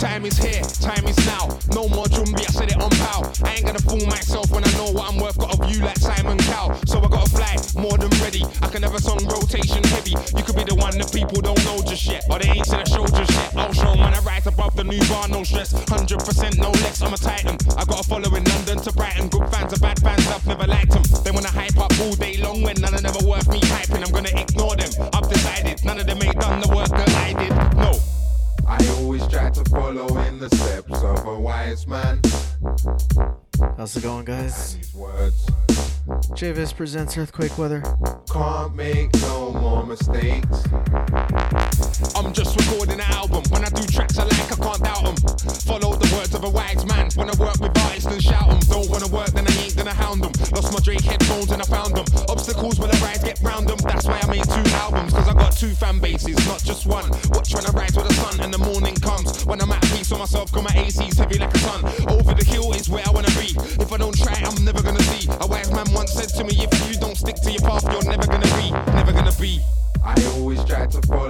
Time is here, time is now. No more Jumbi, I said it on pow. I ain't gonna fool myself when I know what I'm worth. Got a view like Simon Cow. So I gotta fly more than ready. I can have a song rotation heavy. You could be the one that people don't know just yet. Or they ain't seen the show just yet. I'll show when I rise above the new bar, no stress. 100% no less, I'm a titan. I got a following London to Brighton. Good fans are bad fans, I've never liked them. They wanna hype up all day long when none of them are worth me hyping. I'm gonna ignore them. I've decided none of them ain't done the work that I did. No. I always try to follow in the steps of a wise man. How's it going, guys? These words JVIZ presents Earthquake Weather. can't make no more mistakes. I'm just recording an album. When I do tracks I like, I can't doubt them. Follow the words of a wise man. Wanna work with artists and shout them. Don't wanna work, then I ain't gonna hound them. Lost my Drake headphones and I found them. Obstacles will arise, get round them. That's why I made two albums. Cause I got two fan bases, not just one. Watch when I rise with the sun and the morning comes. When I'm at peace on myself, got my AC's heavy like a ton. Over the hill is where I wanna be. If I don't try, I'm never gonna see. A wise man once said to me, if you don't stick to your path, you're never gonna be, never gonna be. I always try to follow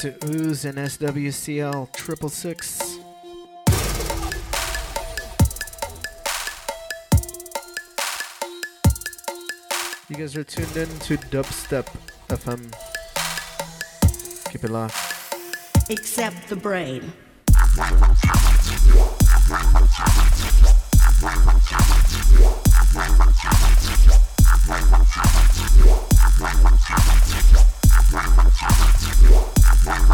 to Ooze and SWCL triple six. You guys are tuned in to Dubstep FM. Keep it locked. Except the brain. Can't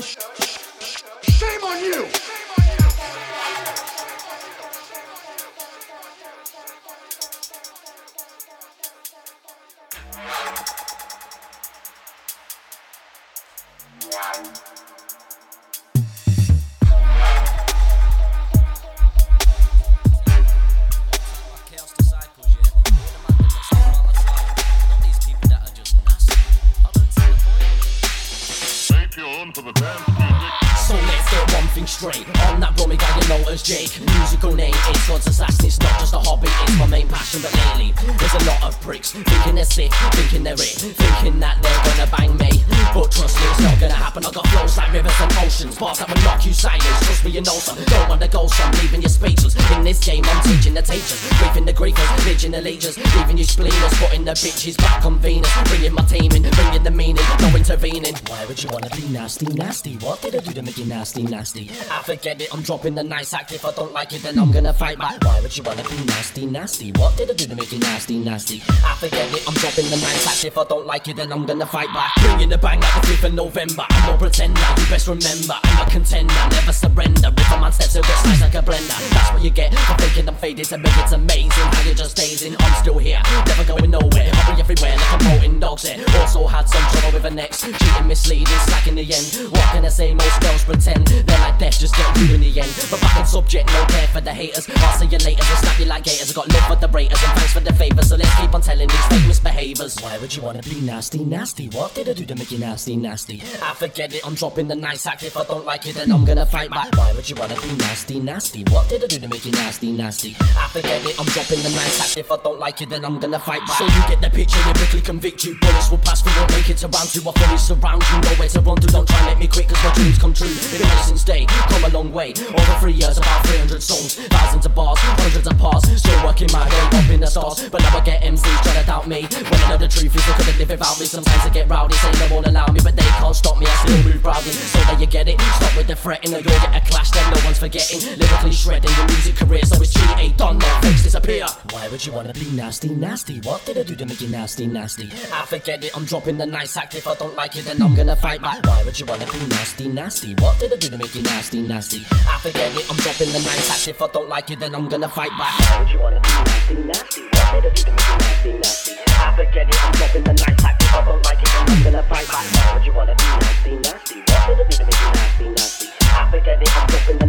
Shut up. Nasty, nasty. I forget it, I'm dropping the nice act. If I don't like it, then I'm gonna fight back. Why would you wanna be nasty, nasty? What did I do to make you nasty, nasty? I forget it, I'm dropping the nice act. If I don't like it, then I'm gonna fight back. Bringing the bang like the 5th of November. I'm no pretender, you best remember. I'm a contender, never surrender. If a man to get sliced like a blender, that's what you get for thinking I'm faded to make it amazing. How you're just dazing, I'm still here, never going nowhere. I'll be everywhere like a molting dog's there. Also had some trouble with an ex, cheating, misleading, slack in the end. What can I say? Most girls pretend they're like death, just get in the end. But on subject, no care for the haters. I'll see you later, just snap you like gators. I got love for the raters and thanks for the favors. So let's keep on telling these fake misbehaviors. Why would you wanna be nasty, nasty? What did I do to make you nasty, nasty? I forget it, I'm dropping the nice act. If I don't like it, then I'm gonna fight back. Why would you wanna be nasty, nasty? What did I do to make you nasty, nasty? I forget it, I'm dropping the nice act. If I don't like it, then I'm gonna fight back. So you get the picture, lyrically convict you. Bullets will pass through, won't make it around you. I fully surround you, nowhere to run to. Don't try and let me quit, cause my dreams come true. Been since day, come a long way. Over three years, about 300 songs, thousands of bars, hundreds of bars. Still working my way up in the stars, but now I get MCs trying to doubt me. When I know the truth is they couldn't live without me. Sometimes I get rowdy, saying they won't allow me, but they can't stop me. I still move proudly, so that you get it. Stop with the fretting, or you'll get a clash. Then no one's forgetting. Lyrically shredding your music career, so it's GA done. No fakes disappear. Why would you wanna be nasty, nasty? What did I do to make you nasty, nasty? I forget it. I'm dropping the nice act. If I don't like it, then I'm gonna fight back. Why would you wanna be nasty, nasty? What did I do to make you nasty, nasty? I forget it. I'm dropping the nice act. If I don't like it, then I'm gonna fight back. Would you wanna be nasty, nasty? What I do you nasty, nasty? I forget it. I'm dropping the nice act. If I don't like it, then I'm gonna fight back. Would you wanna be nasty, nasty? What I do nasty, nasty? I forget it. I'm the.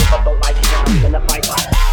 If I don't like it, then I'm gonna fight back.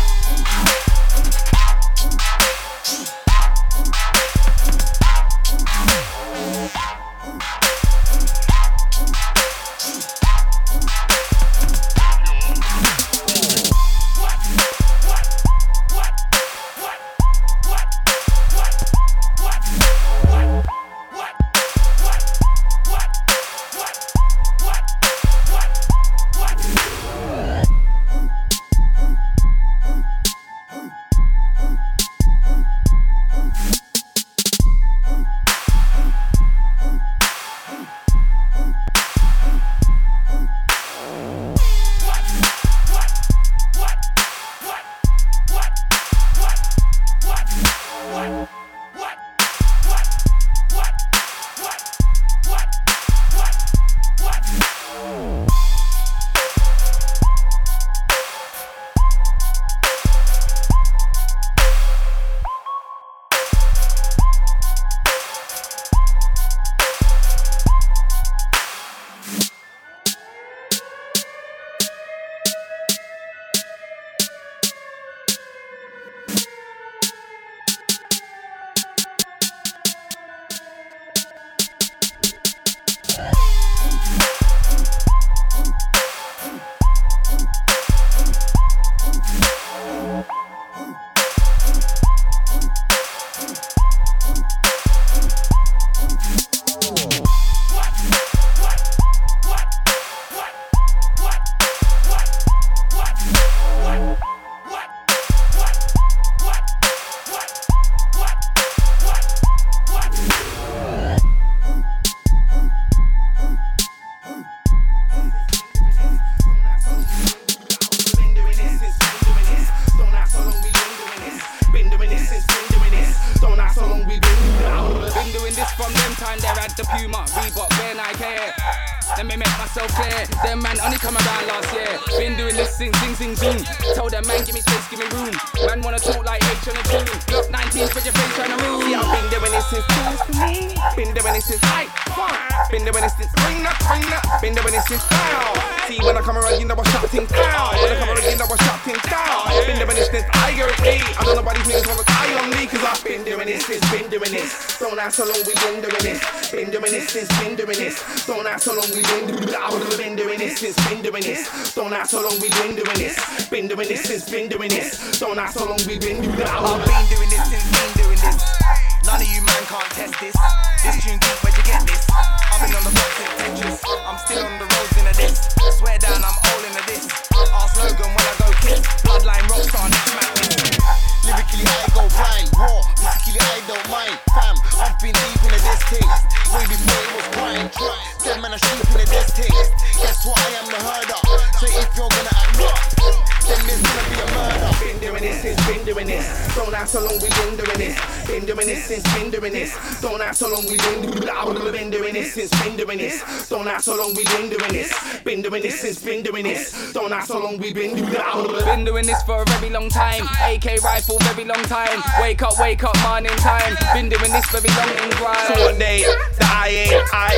Don't ask how long we been doing this. Been doing this since been doing this. Don't ask how long we been doing this. Been doing this for a very long time. AK rifle, very long time. Wake up, wake up, morning time. Been doing this very long in grind. So what day that I ain't I?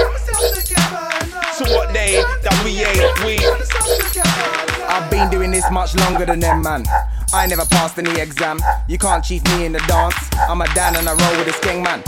So what day that we ain't we? I've been doing this much longer than them, man. I never passed any exam. You can't cheat me in the dance. I'm a Dan and I roll with a king man.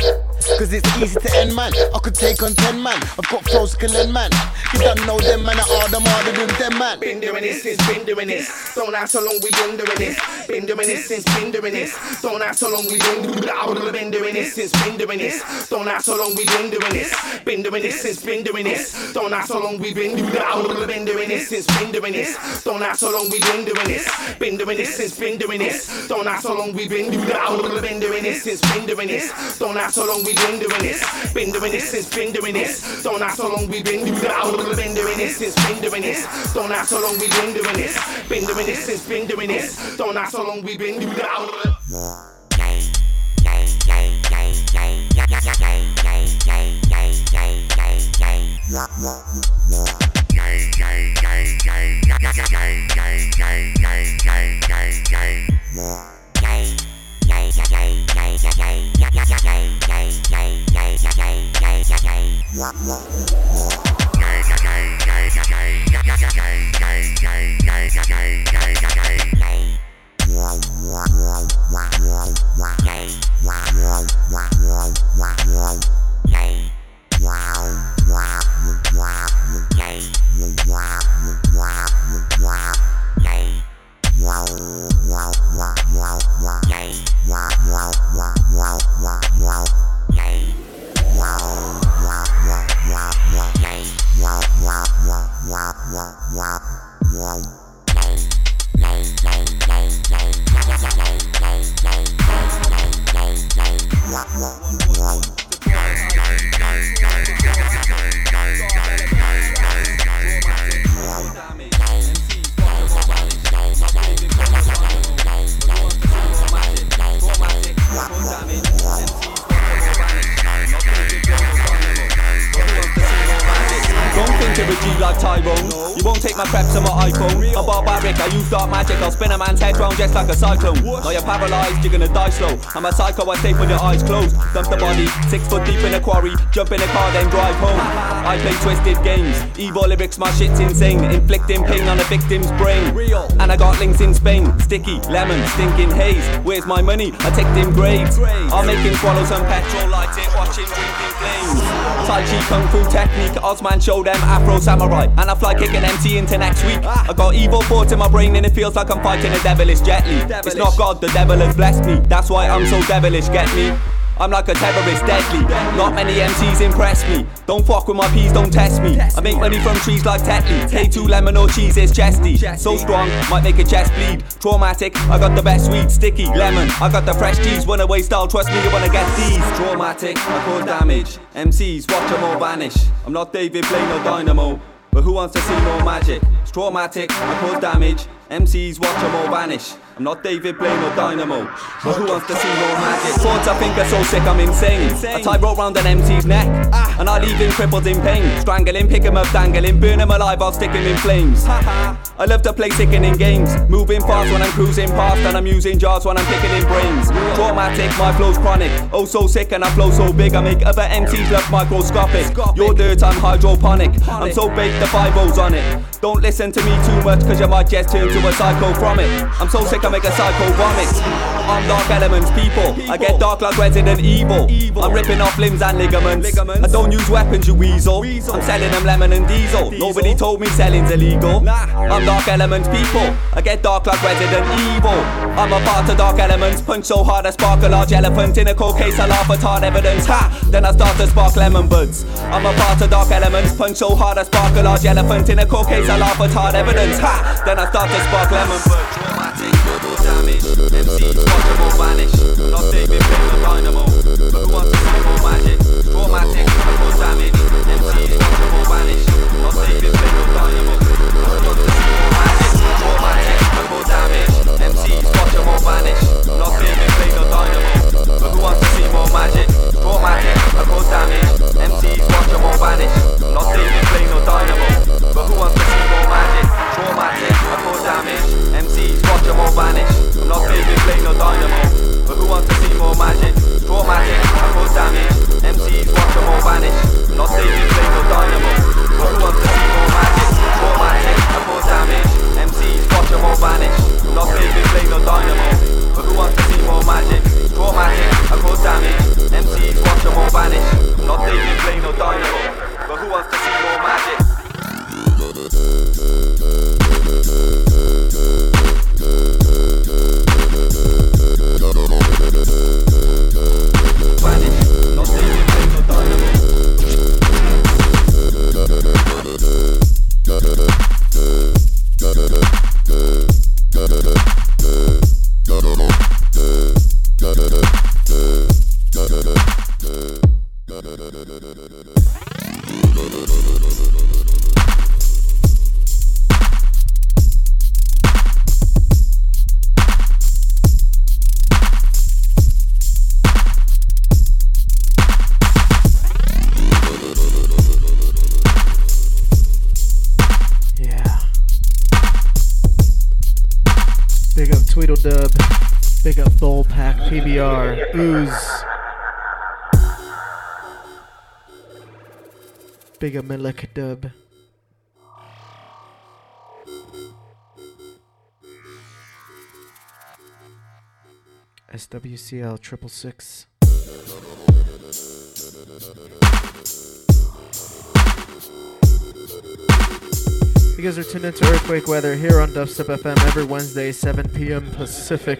Cause it's easy to end, man. I could take on 10 man. I've got flows can end, man. You don't know them, man. I are them harder than them, man. Been doing this since been doing this. Don't ask how long we been doing this. Been doing this since been doing this. Don't ask how long we been doing this. I would've been doing this since been doing this. Don't ask how long we been doing this. Been doing this since been doing this. Don't ask how long we been doing this. I would've been doing this since been doing this. Don't ask how long we been doing this. Been doing this since been doing this. Don't ask how long we been doing this. Been doing this since been doing this. Don't ask how long we been doing this. Been doing this since been doing this. Don't ask how long we been doing this. Been doing this since been doing this. Don't ask how long we been doing this. Been doing this since been doing this. Don't ask how long we been doing this. I Wow. Don't a G like Tyrone. You won't take my craps on my iPhone. I'm barbaric, I use dark magic. I'll spin a man's head round just like a cyclone. Now you're paralyzed, you're gonna die slow. I'm a psycho, I stay with your eyes closed. Dump the body, six foot deep in a quarry. Jump in a car, then drive home. I play twisted games. Evil lyrics, my shit's insane. Inflicting pain on a victim's brain. Real. And I got links in Spain. Sticky, lemon, stinking haze. Where's my money? I take them grades. I'll make him swallow some petrol, light it, watch him drinking flames. Tai Chi Kung Fu technique, Osman show them Afro Samurai. And I fly kicking MC into next week. I got evil thoughts in my brain and it feels like I'm fighting a devilish Jet. It's not God, the devil has blessed me. That's why I'm so devilish, get me? I'm like a terrorist, deadly. Not many MCs impress me. Don't fuck with my peas, don't test me. I make money from trees like Tetley. K2 lemon or cheese is chesty. So strong, might make a chest bleed. Traumatic, I got the best weed. Sticky, lemon, I got the fresh cheese. Runaway style, trust me, you wanna get these. Traumatic, I cause damage. MCs, watch them all vanish. I'm not David Blaine or Dynamo. But who wants to see more magic? It's traumatic, I cause damage. MCs watch them all vanish. I'm not David Blaine or Dynamo. But who wants to see more magic? Thoughts I think are so sick, I'm insane. I tie rope round an MC's neck. Ah. And I leave him crippled in pain. Strangling, pick him up, dangling, burn him alive, I'll stick him in flames. I love to play sickening games. Moving fast when I'm cruising past, and I'm using jars when I'm picking in brains. Traumatic, my flow's chronic. Oh, so sick, and I flow so big, I make other MCs look microscopic. Your dirt, I'm hydroponic. I'm so baked, the five O's on it. Don't listen to me too much, cause you might just turn to a psycho from it. I'm so sick, I make a psycho vomit. I'm dark elements, people. I get dark like Resident Evil. I'm ripping off limbs and ligaments. I don't use weapons, you weasel. I'm selling them lemon and diesel. Nobody told me selling's illegal. I'm dark elements, people. I get dark like Resident Evil. I'm a part of dark elements. Punch so hard I spark a large elephant in a cold case. I laugh at hard evidence. Ha! Then I start to spark lemon buds. I'm a part of dark elements. Punch so hard I spark a large elephant in a cold case. I laugh at hard evidence. Ha! Then I start to spark lemon buds. Damage. MCs watch them all vanish. Not David Blaine or Dynamo. But who wants to see more magic? Traumatic, double damage. MCs watch them all vanish. Not or Dynamo. Who wants to see more magic? Traumatic, double damage. MCs watch them all vanish. Not David Blaine or Dynamo. But who wants to see more magic? Traumatic, double damage. MCs watch them all vanish. Not David Blaine or Dynamo. But who wants to see more magic? Traumatic, double damage. MCs watch them all vanish. Not David Blaine or Dynamo. But who wants to see more magic? Traumatic, double damage. MCs watch them all vanish. Not David Blaine or Dynamo. But who wants to see more magic? Traumatic, double damage. MCs watch them all vanish. Not David Dynamo. But who wants to see more magic? Traumatic, double damage. MCs watch them all vanish. Not David Blaine or Dynamo. But who wants to see more magic? Vanish. Not David Tweedledub. Big up Bullpack PBR. Ooze. Big up Milik Dub. SWCL triple six. You guys are tuned into Earthquake Weather here on Dubstep FM every Wednesday, 7 p.m. Pacific.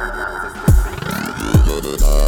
Uh-huh.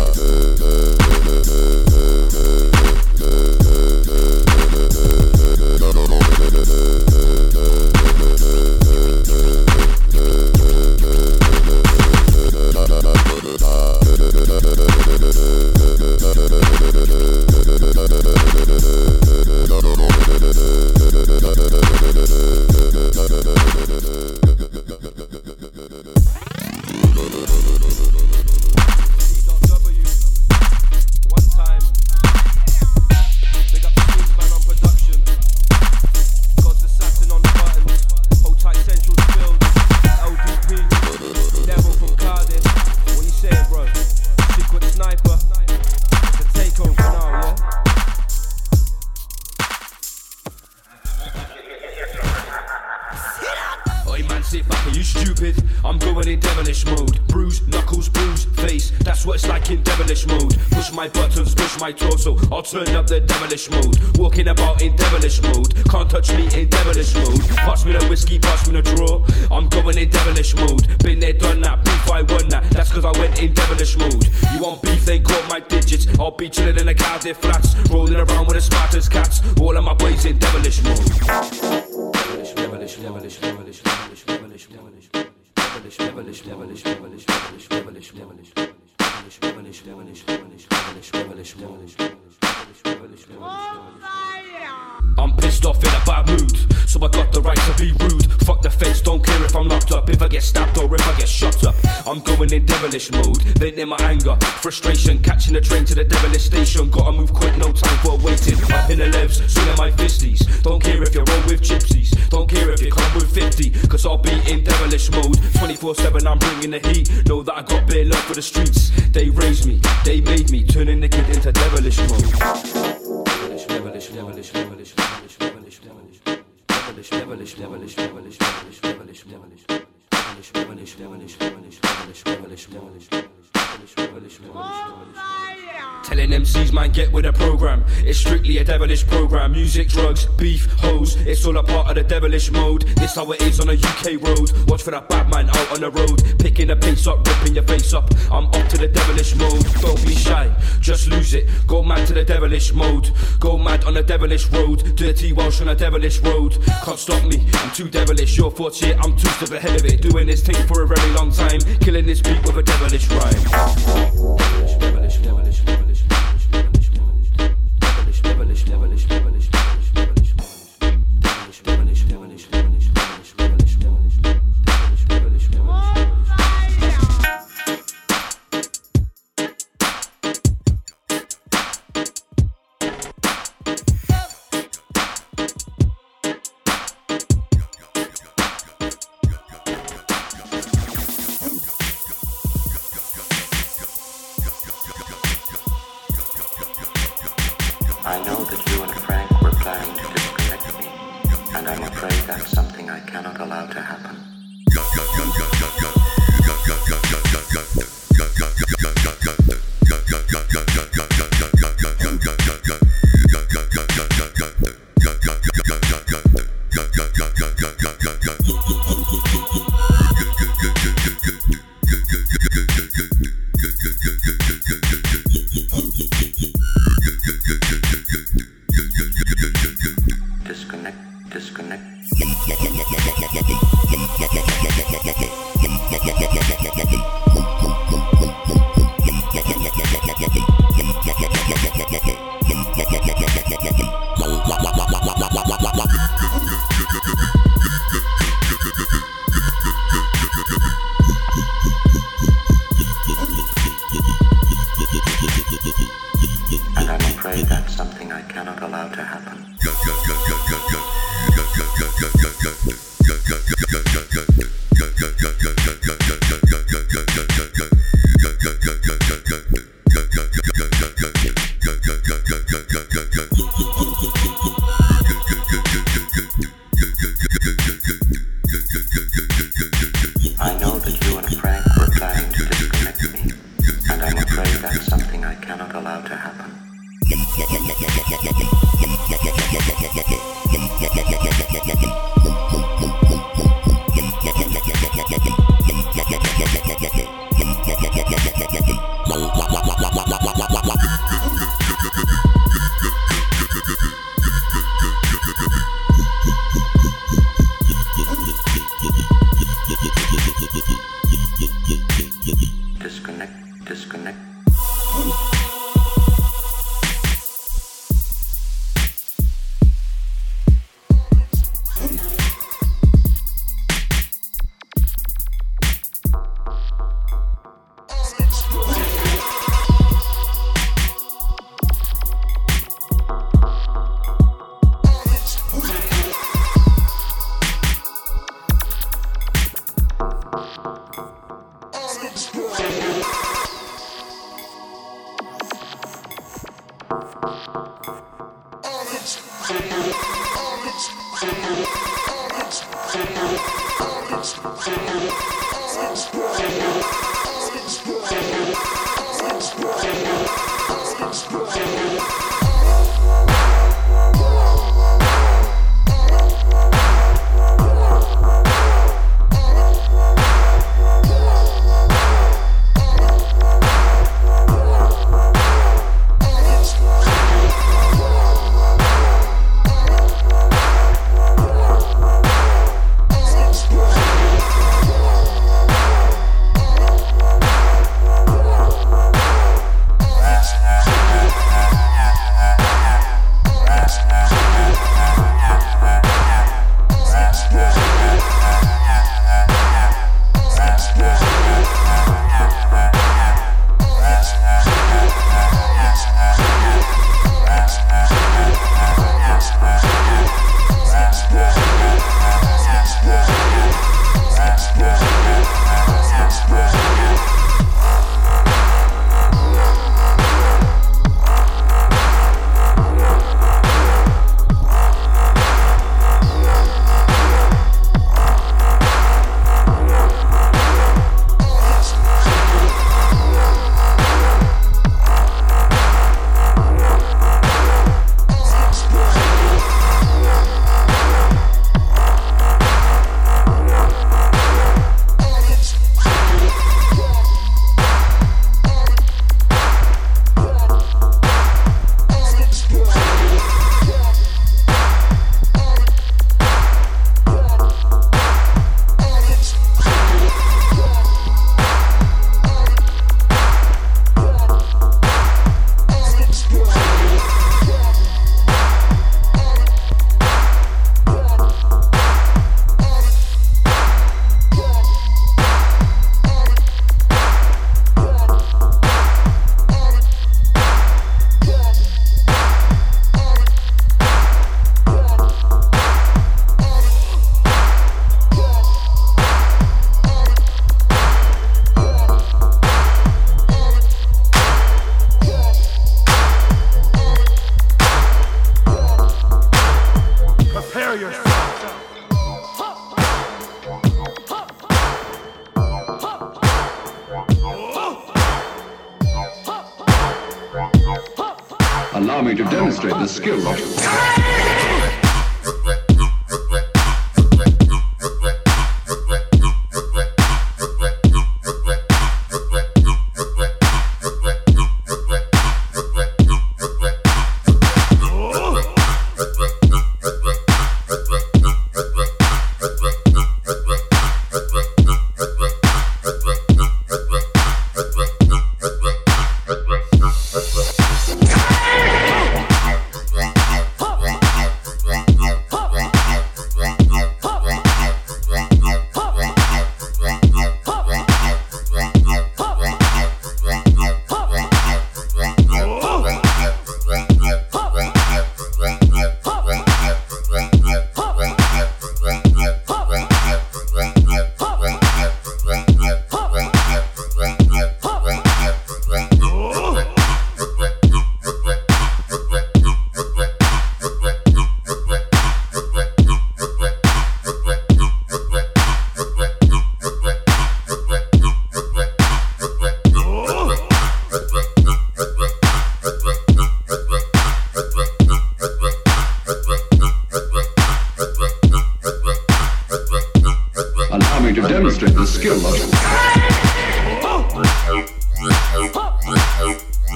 I'm pissed off in a bad mood, so I got the right to be rude. Fuck the fence, don't care if I'm locked up, if I get stabbed or if I get shot up. I'm going in devilish mode, then in my anger, frustration, catching the train to the devilish station. Gotta move quick, no time for waiting. Up in the levs, swinging my fisties. Don't care if you're roll with gypsies, don't care if you come with 50, cause I'll be in devilish mode. 24 7, I'm bringing the heat. Know that I got bare love for the streets. They raise me, they made me, turning the kid into devilish mode. Devilish, devilish, devilish, devilish, devilish, devilish, devilish. Devilish, devilish, devilish, devilish, devilish, devilish, devilish. Devilish, devilish, devilish, devilish, devilish, devilish, devilish. Telling MCs, man, get with the program. It's strictly a devilish program. Music, drugs, beef, hoes. It's all a part of the devilish mode. This how it is on a UK road. Watch for that bad man out on the road. Picking the pace up, ripping your face up. I'm up to the devilish mode. Don't be shy, just lose it. Go mad to the devilish mode. Go mad on the devilish road. Dirty Welsh on a devilish road. Can't stop me, I'm too devilish. Your thoughts here, I'm two steps ahead of it. Doing this thing for a very long time. Killing this beat with a devilish rhyme. Leśmiewa, leśmiewa, leśmiewa.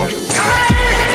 Allow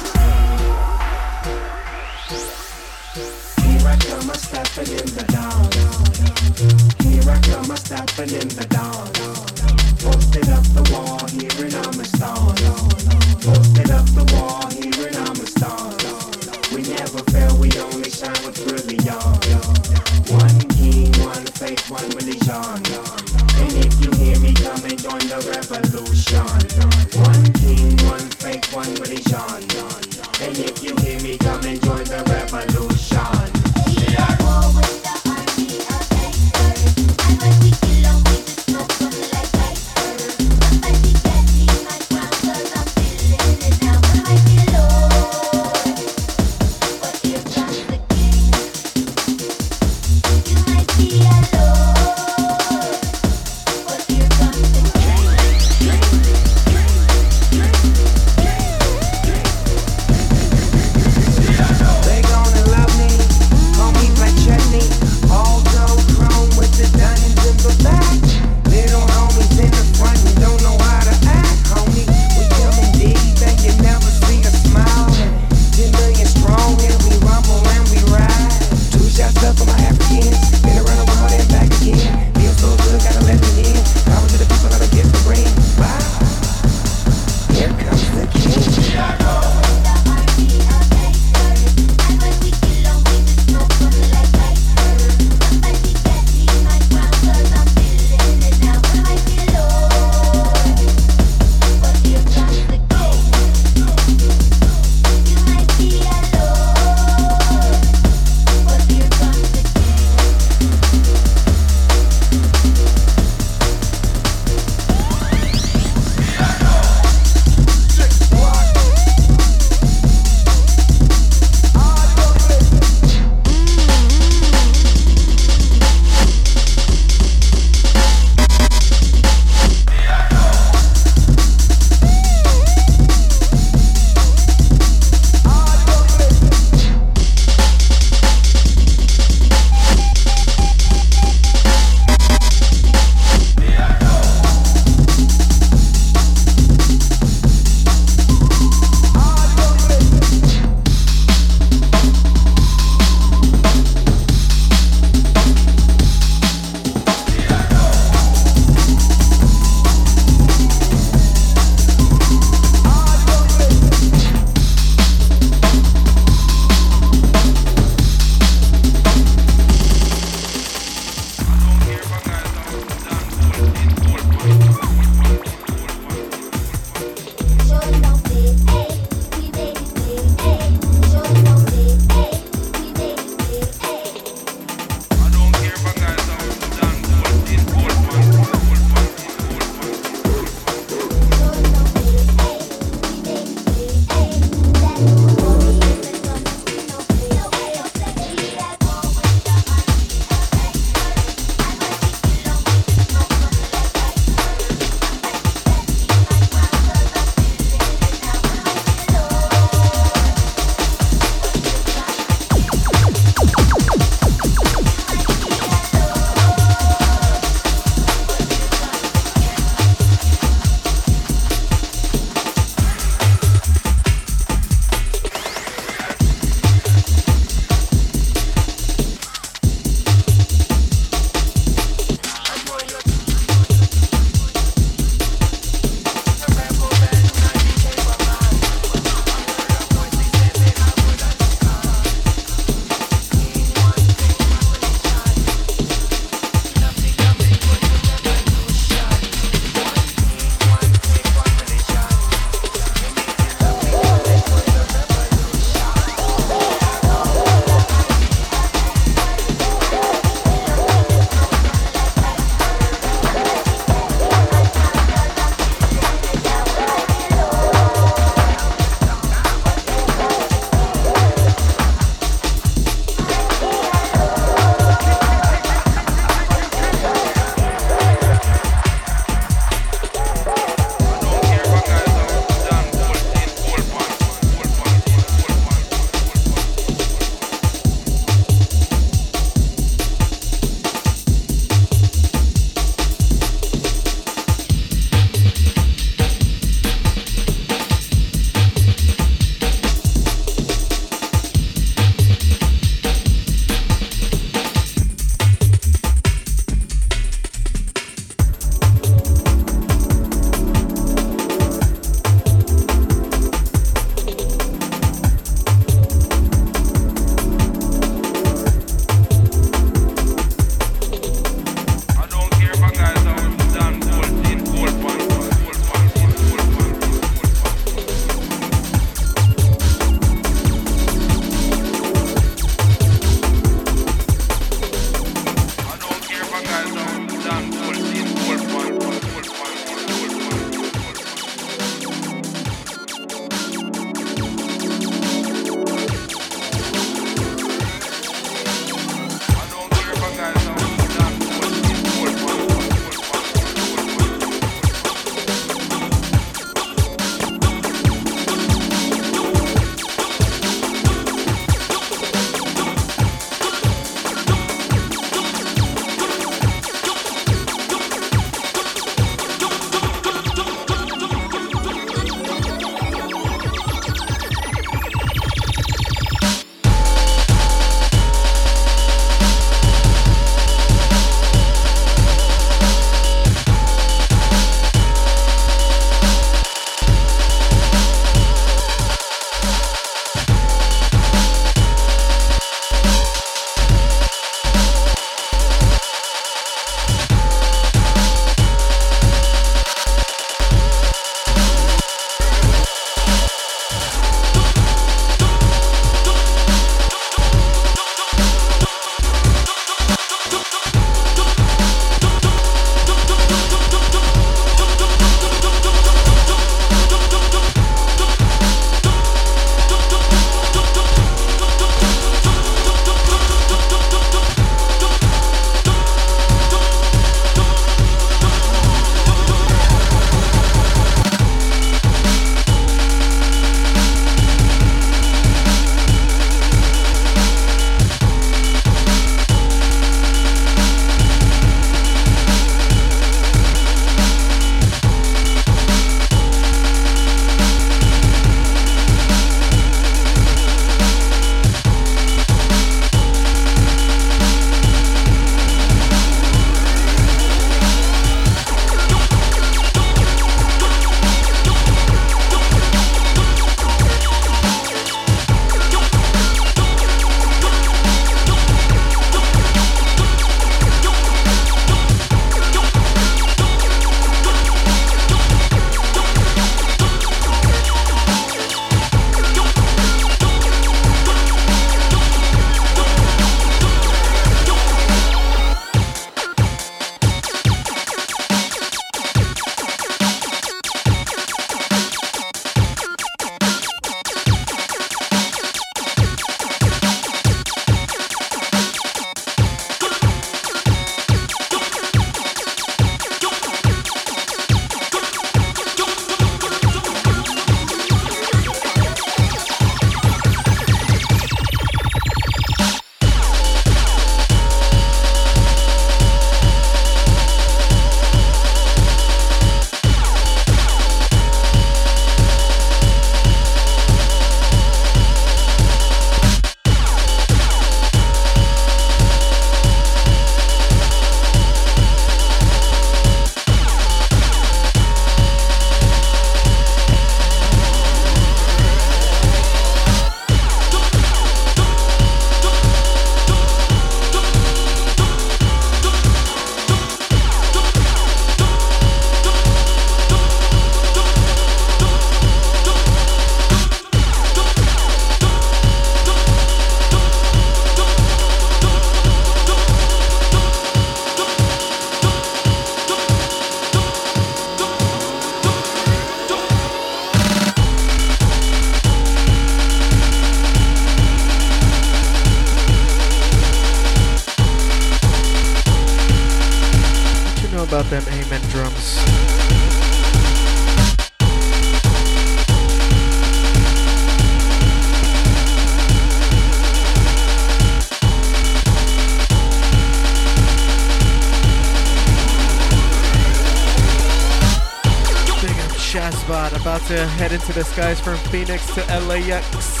skies from Phoenix to LAX.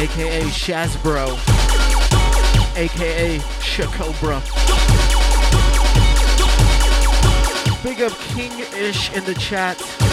aka Shazbro, aka Shakobra. Big up King Ish in the chat.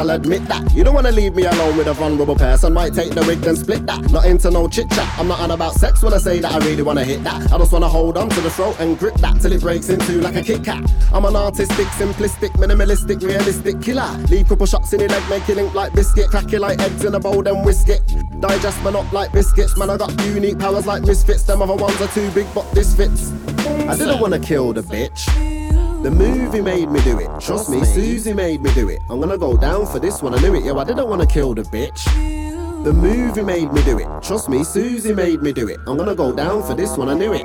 I'll admit that. You don't wanna leave me alone with a vulnerable person. Might take the wig and split that. Not into no chit chat. I'm not on about sex when I say that I really wanna hit that. I just wanna hold on to the throat and grip that till it breaks in two like a Kit Kat. I'm an artistic, simplistic, minimalistic, realistic killer. Leave couple shots in your leg, make it link like biscuit. Crack it like eggs in a bowl, then whisk it. Digest man up like biscuits. Man, I got unique powers like misfits. Them other ones are too big, but this fits. I didn't wanna kill the bitch. The movie made me do it. Trust me, Susie made me do it. I'm gonna go down for this one. I knew it. Yo, I didn't wanna kill the bitch. The movie made me do it. Trust me, Susie made me do it. I'm gonna go down for this one. I knew it.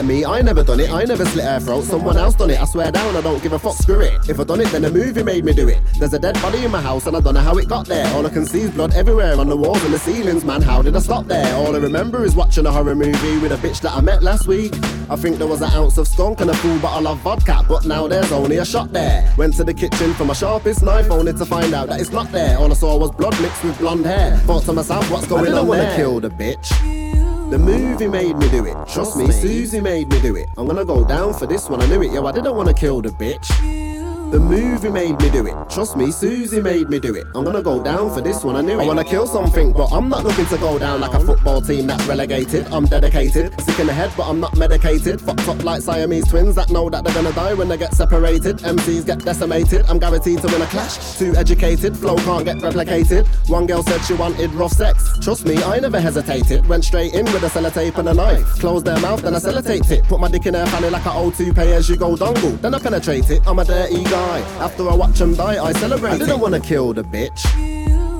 Weren't me, I never done it, I never slit her throat, someone else done it, I swear down, I don't give a fuck, screw it. If I done it, then the movie made me do it. There's a dead body in my house and I don't know how it got there. All I can see is blood everywhere on the walls and the ceilings, man, how did I stop there? All I remember is watching a horror movie with a bitch that I met last week. I think there was an ounce of skunk and a full bottle of vodka, but now there's only a shot there. Went to the kitchen for my sharpest knife, only to find out that it's not there. All I saw was blood mixed with blonde hair. Thought to myself, what's going on? I didn't on wanna there? kill the bitch. The movie made me do it. Trust me, Susie made me do it. I'm gonna go down for this one. I knew it. Yo, I didn't wanna kill the bitch. The movie made me do it. Trust me, Susie made me do it. I'm gonna go down for this one. I knew it. I wanna kill something, but I'm not looking to go down like a football team that's relegated. I'm dedicated, sick in the head, but I'm not medicated. Fucked up like Siamese twins that know that they're gonna die when they get separated. MCs get decimated. I'm guaranteed to win a clash. Too educated, flow can't get replicated. One girl said she wanted rough sex. Trust me, I never hesitated. Went straight in with a sellotape and a knife. Closed their mouth, then I sellotaped it. Put my dick in her fanny like a O2 pay as you go dongle. Then I penetrate it. I'm a dirty guy. After I watch them die, I celebrate. I didn't wanna kill the bitch.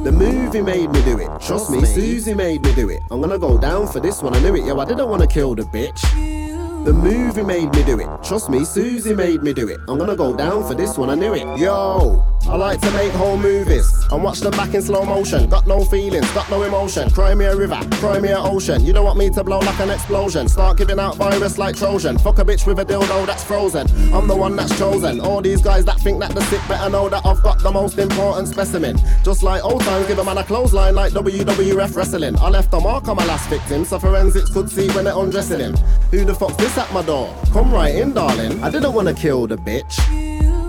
The movie made me do it. Trust me, Susie made me do it. I'm gonna go down for this one. I knew it. Yo, I didn't wanna kill the bitch. The movie made me do it. Trust me, Susie made me do it. I'm gonna go down for this one. I knew it. Yo, I like to make whole movies and watch them back in slow motion. Got no feelings, got no emotion. Cry me a river, cry me a ocean. You don't want me to blow like an explosion. Start giving out virus like Trojan. Fuck a bitch with a dildo that's frozen. I'm the one that's chosen. All these guys that think that the sick better know that I've got the most important specimen. Just like old times, give a man a clothesline like WWF wrestling. I left a mark on my last victim, so forensics could see when they're undressing him. Who the fuck's this at my door? Come right in, darling. I didn't wanna kill the bitch.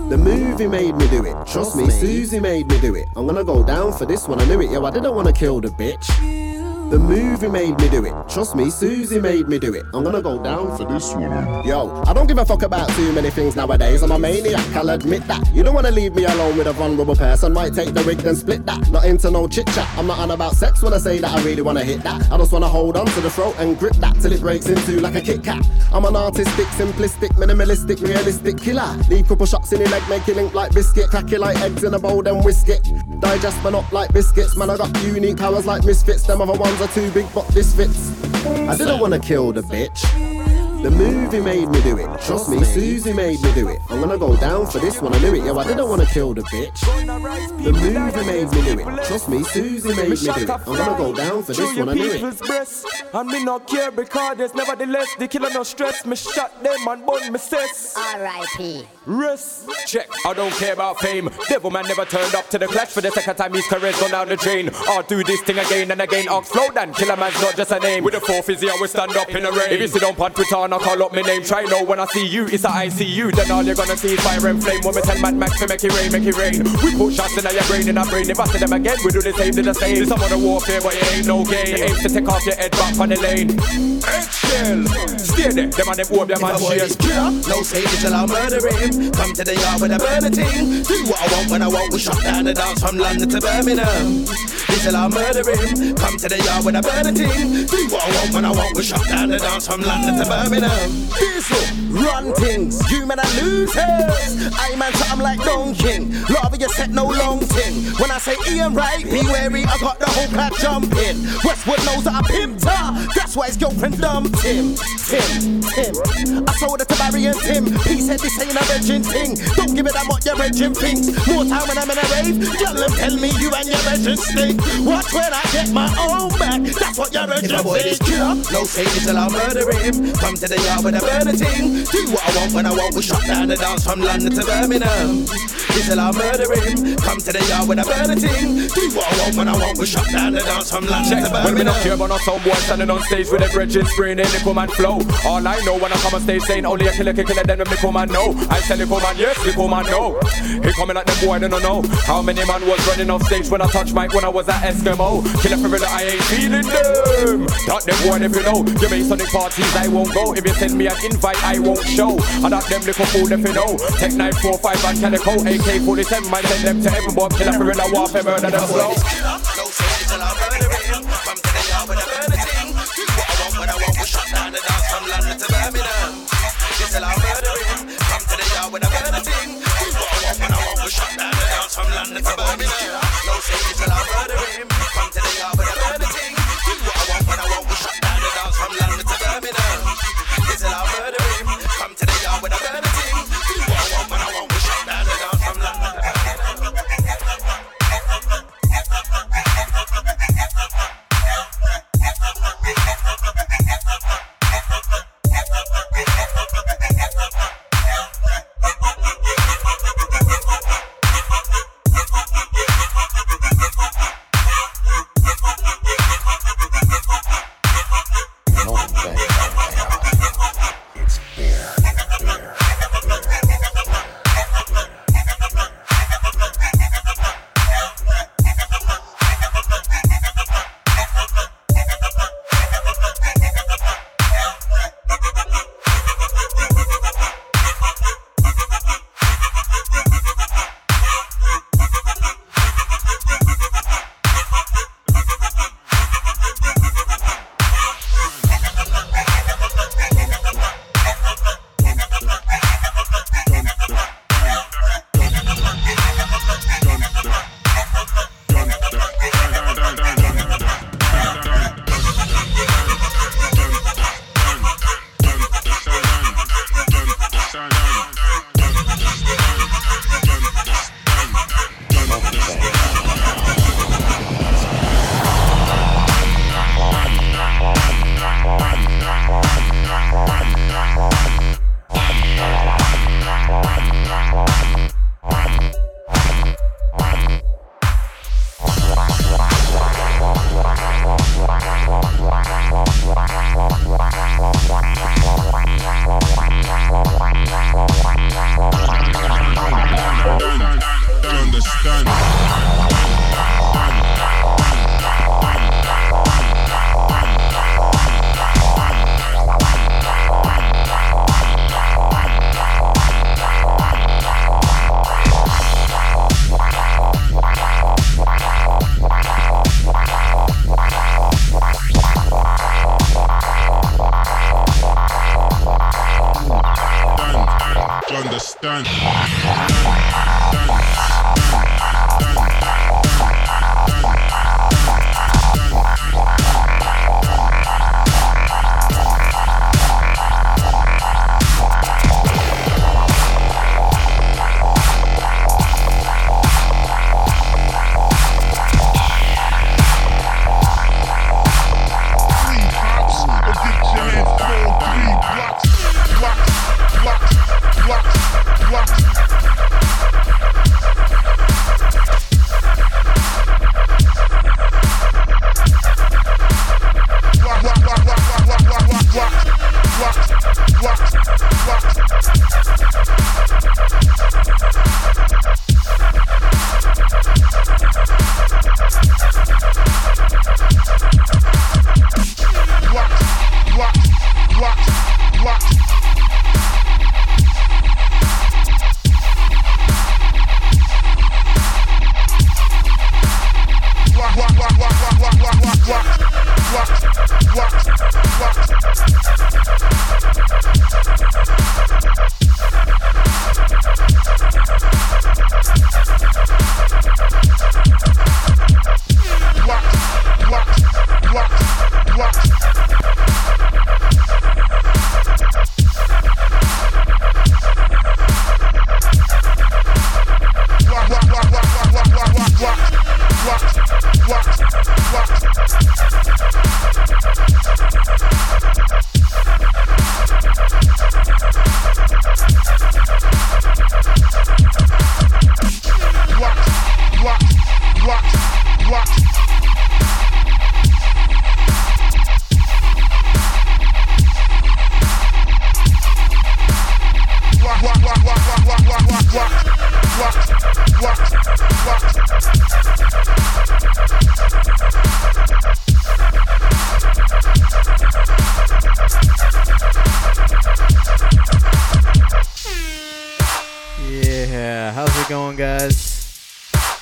The movie made me do it. Trust me, Susie made me do it. I'm gonna go down for this one. I knew it. Yo, I didn't wanna kill the bitch. The movie made me do it. Trust me, Susie made me do it. I'm gonna go down for this one. Yo, I don't give a fuck about too many things nowadays. I'm a maniac, I'll admit that. You don't wanna leave me alone with a vulnerable person. Might take the wig and split that. Not into no chit chat. I'm not on about sex when I say that I really wanna hit that. I just wanna hold on to the throat and grip that till it breaks in two like a Kit Kat. I'm an artistic, simplistic, minimalistic, realistic killer. Leave couple shots in your leg, make it link like biscuit. Crack it like eggs in a bowl, then whisk it. Digest man up like biscuits. Man, I got unique powers like misfits. Them other ones are too big, but this fits. I didn't wanna kill the bitch. The movie made me do it. Trust me, Susie made me do it. I'm gonna go down for this one. I knew it. Yo, I didn't wanna kill the bitch. The movie made me do it. Trust me, Susie made me do it. I'm gonna go down for this one. I knew it. people's breast. And me not care because there's nevertheless the killer no stress. Me shot them and bun me cess. R.I.P. Rest. Check. I don't care about fame. Devil man never turned up to the clash for the second time. His career's gone down the drain. I'll do this thing again and again. Ox flow dan. Killer man's not just a name. With a four fizzy, I will stand up in the rain. If you sit on on Twitter, man, I call up my name. Try know when I see you, it's a ICU. Then all you're gonna see is fire and flame. When we tell Mad Max to make it rain, make it rain. We put shots in your brain, in our brain. If I see them again, we do the same, do the same. This some of the warfare, but it ain't no game. It aims to take off your head back on the lane. Eggshell, stay there. Them and them hope, them and If a boy share. is killer, no say till I'll murder him. Come to the yard with a burner ting. Do what I want when I want. We shut down the dance from London to Birmingham. Till I'll murder him. Come to the yard with a burner ting. Do what I want when I want. We shut down the dance from London to Birmingham. Diesel, run things, you men are losers. I man, so I'm like Don King. Love you set no long thing. When I say Ian right, be wary, I got the whole crowd jumping. Westwood knows that I pimped her. That's why his girlfriend dumped him. Tim, Tim. I sold it to Barry and Tim. He said this ain't a virgin thing. Don't give it that what your virgin thinks. More time when I'm in a rave, y'all tell me you and your virgin stink. Watch when I get my own back. That's what your virgin If a boy is thinks. killer, no say till I'll murder him. Come to the yard with a burner ting. Do what I want when I want. We shut down the dance from London to Birmingham. Till I'll murder him. Come to the yard with a burner ting. Do what I want when I want. We shut down the dance from London to When me not Birmingham. care about no some boy standing on stage with a bridging spraying in the come and flow. All I know when I come on stage saying only a killer can kill it, then me come and know. I tell you come and yes, me come and know. He coming at them boy, they don't know. How many man was running off stage when I touch mic when I was at Eskimo? Killer for real, I ain't feeling them. That them boy, if you know. You make Sonic parties, I won't go. If you send me an invite, I won't show. And that them little fool, if you know. Tech 945 and Calico, AK 47, man, send them to heaven, but real, I walk them murder them slow. No say till. Come to the yard with a burner ting. Do what I want when I want. We shut down the dance from London to Birmingham. Till I'll murder him. Come to the yard with a burner ting. Do what I want when I want. We shut down the dance from London to Birmingham. No say till I'll murder him. Come Till I'll murder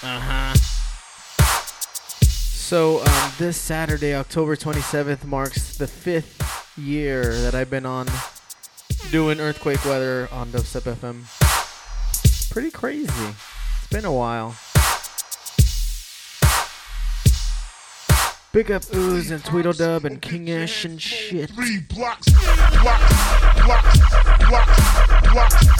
Uh huh. So, um, this Saturday, October 27th, marks the fifth year that I've been on doing earthquake weather on Dubstep FM. Pretty crazy. It's been a while. Big up Ooze and Tweedledub and King Ash and shit. Three blocks, blocks, blocks, blocks, blocks.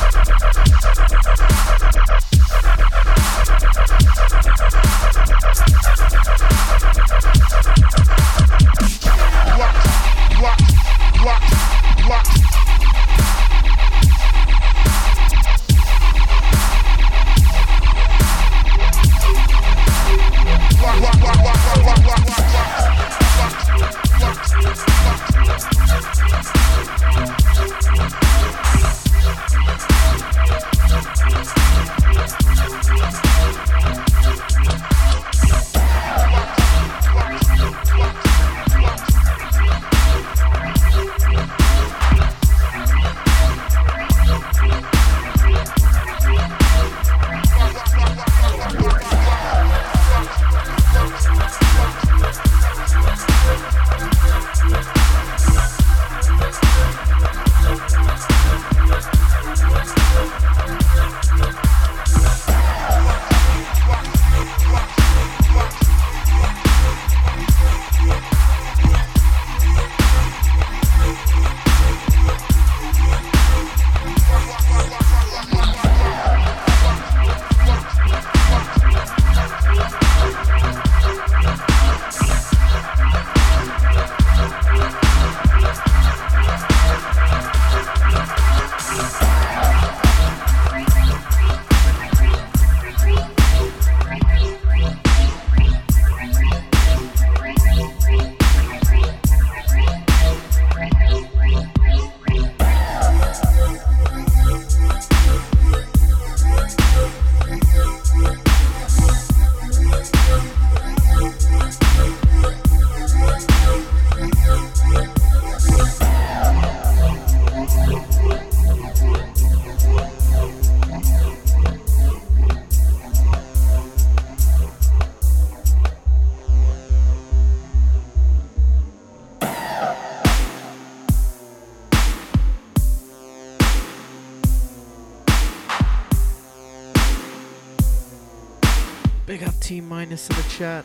Minus in the chat.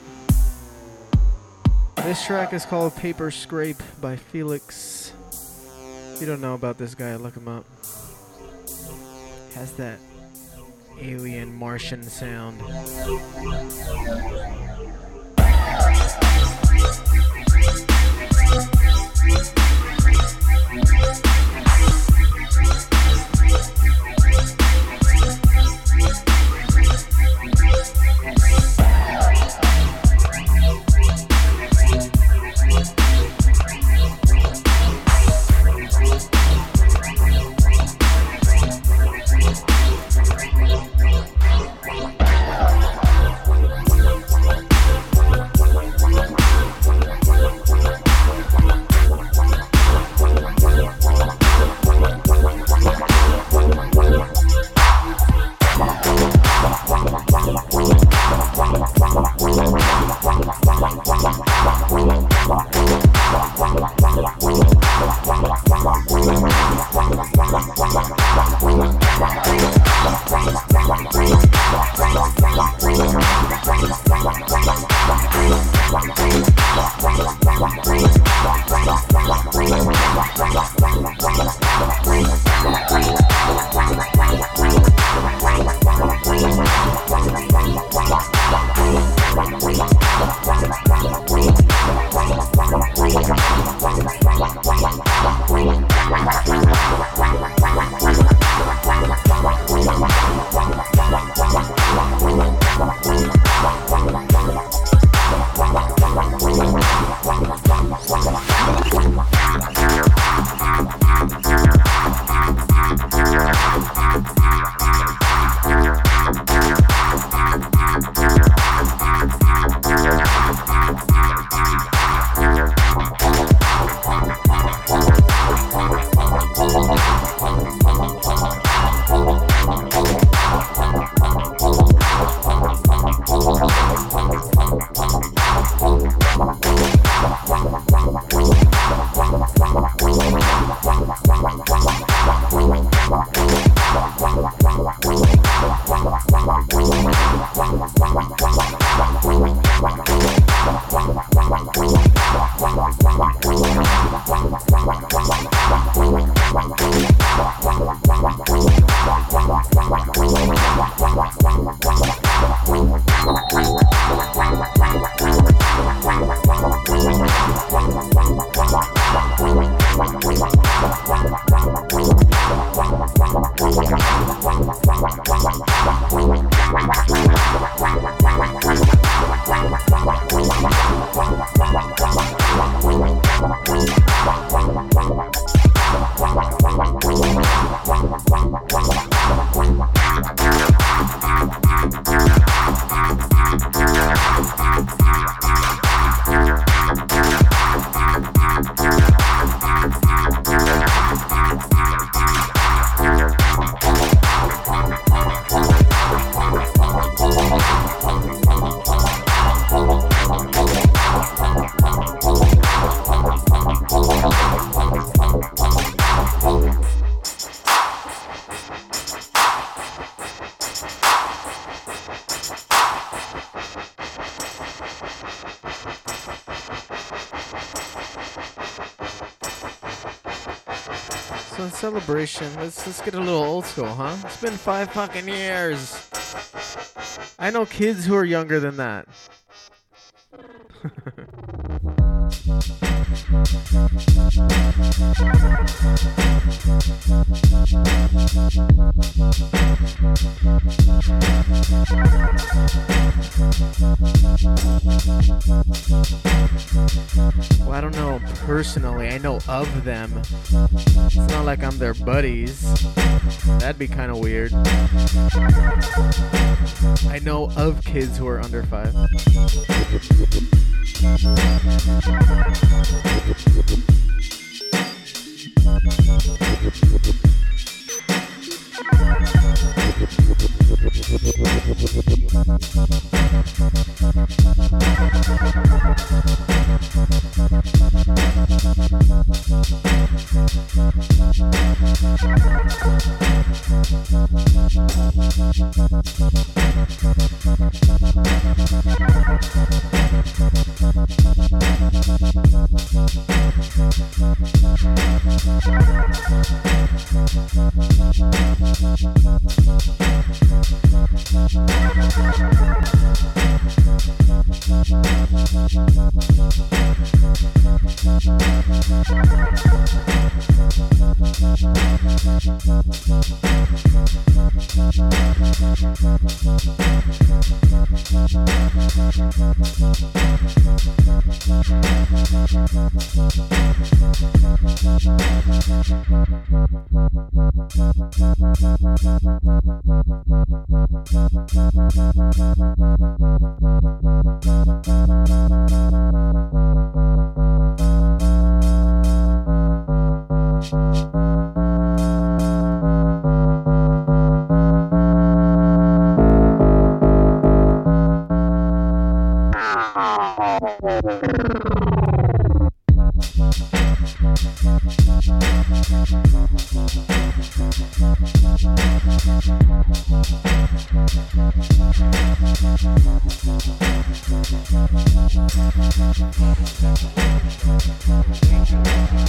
This track is called Paper Scrape by Felix. If you don't know about this guy, look him up. Has that alien Martian sound. Celebration, let's let's get a little old school, huh? It's been five fucking years. I know kids who are younger than that. Well, I don't know personally. I know of them. I'm their buddies. That'd be kind of weird. I know of kids who are under five.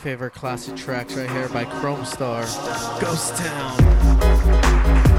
favorite classic tracks right here by Chrome Star, Ghost Town.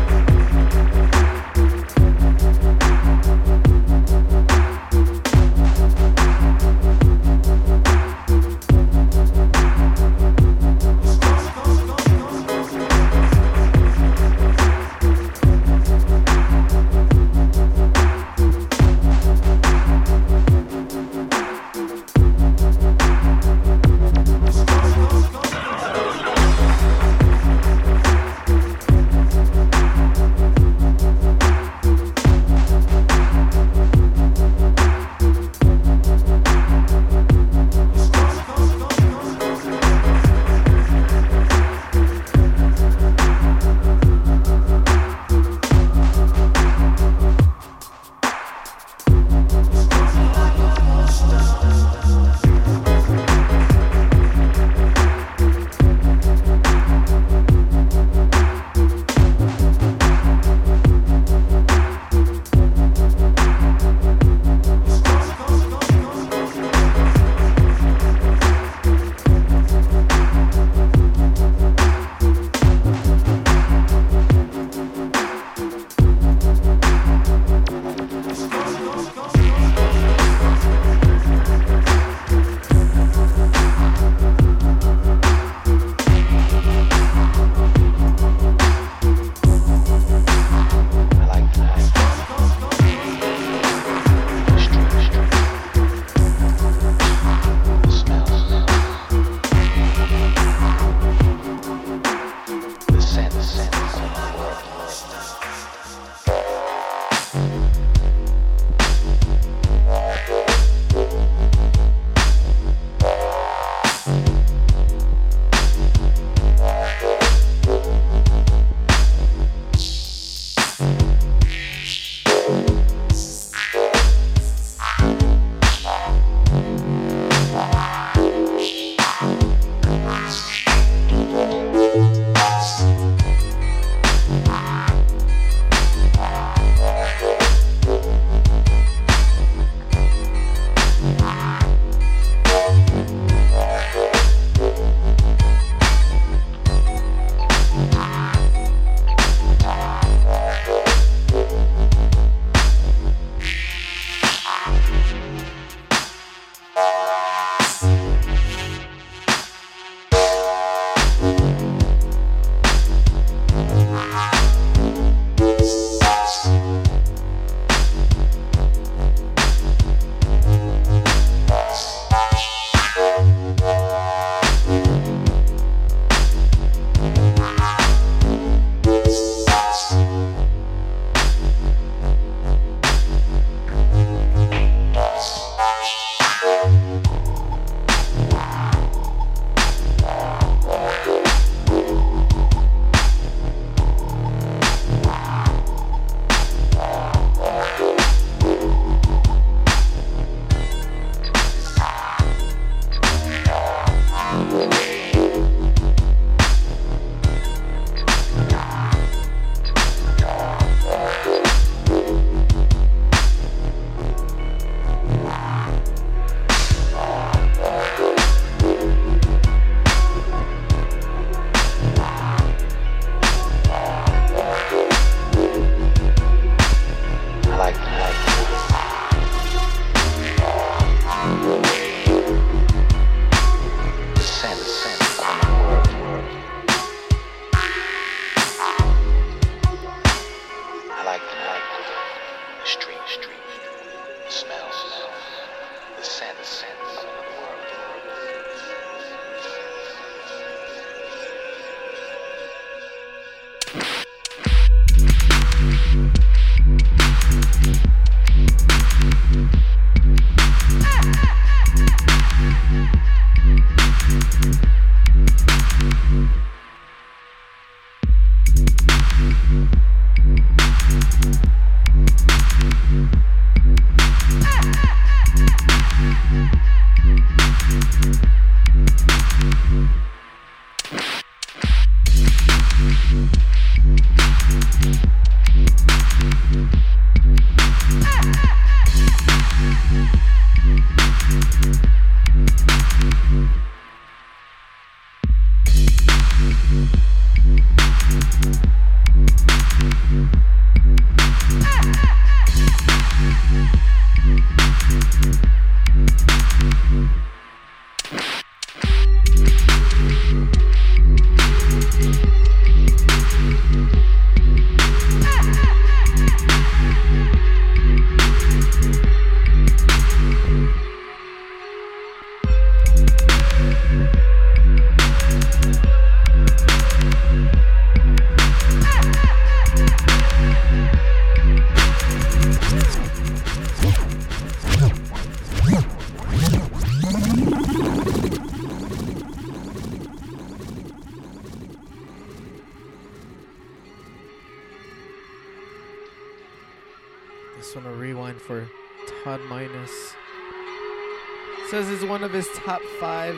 His top five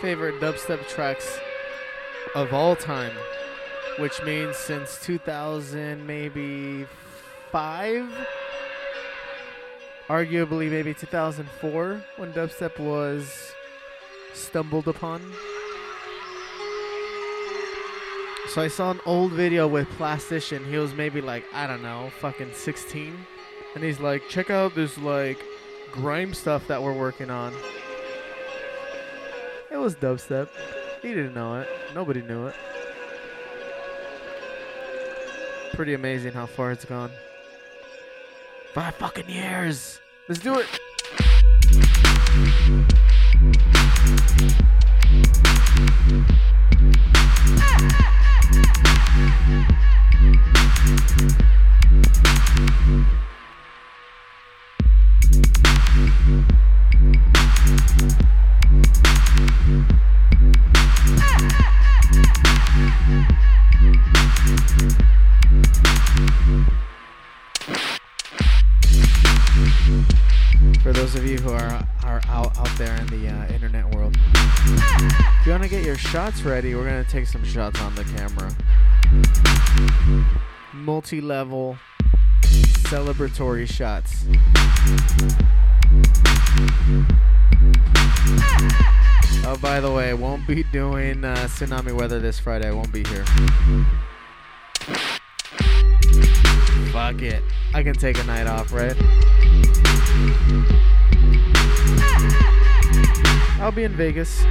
favorite dubstep tracks of all time, which means since 2000, maybe five, arguably maybe 2004, when dubstep was stumbled upon. So I saw an old video with Plastician. He was maybe like, I don't know, fucking 16. And he's like, check out this like grime stuff that we're working on. It was dubstep. He didn't know it. Nobody knew it. Pretty amazing how far it's gone. Five fucking years. Let's do it. Your shots ready, we're gonna take some shots on the camera. Multi-level celebratory shots. Oh, by the way, won't be doing uh, tsunami weather this Friday. I won't be here. Fuck it. I can take a night off, right? I'll be in Vegas.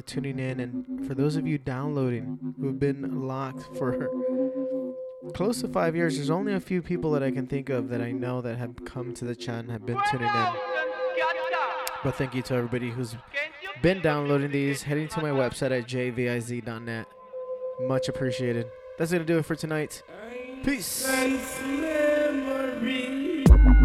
For tuning in. And for those of you downloading who've been locked for close to five years, there's only a few people that I can think of that I know that have come to the channel have been tuning in. But thank you to everybody who's been downloading these, heading to my website at jviz.net. Much appreciated. That's going to do it for tonight. Peace.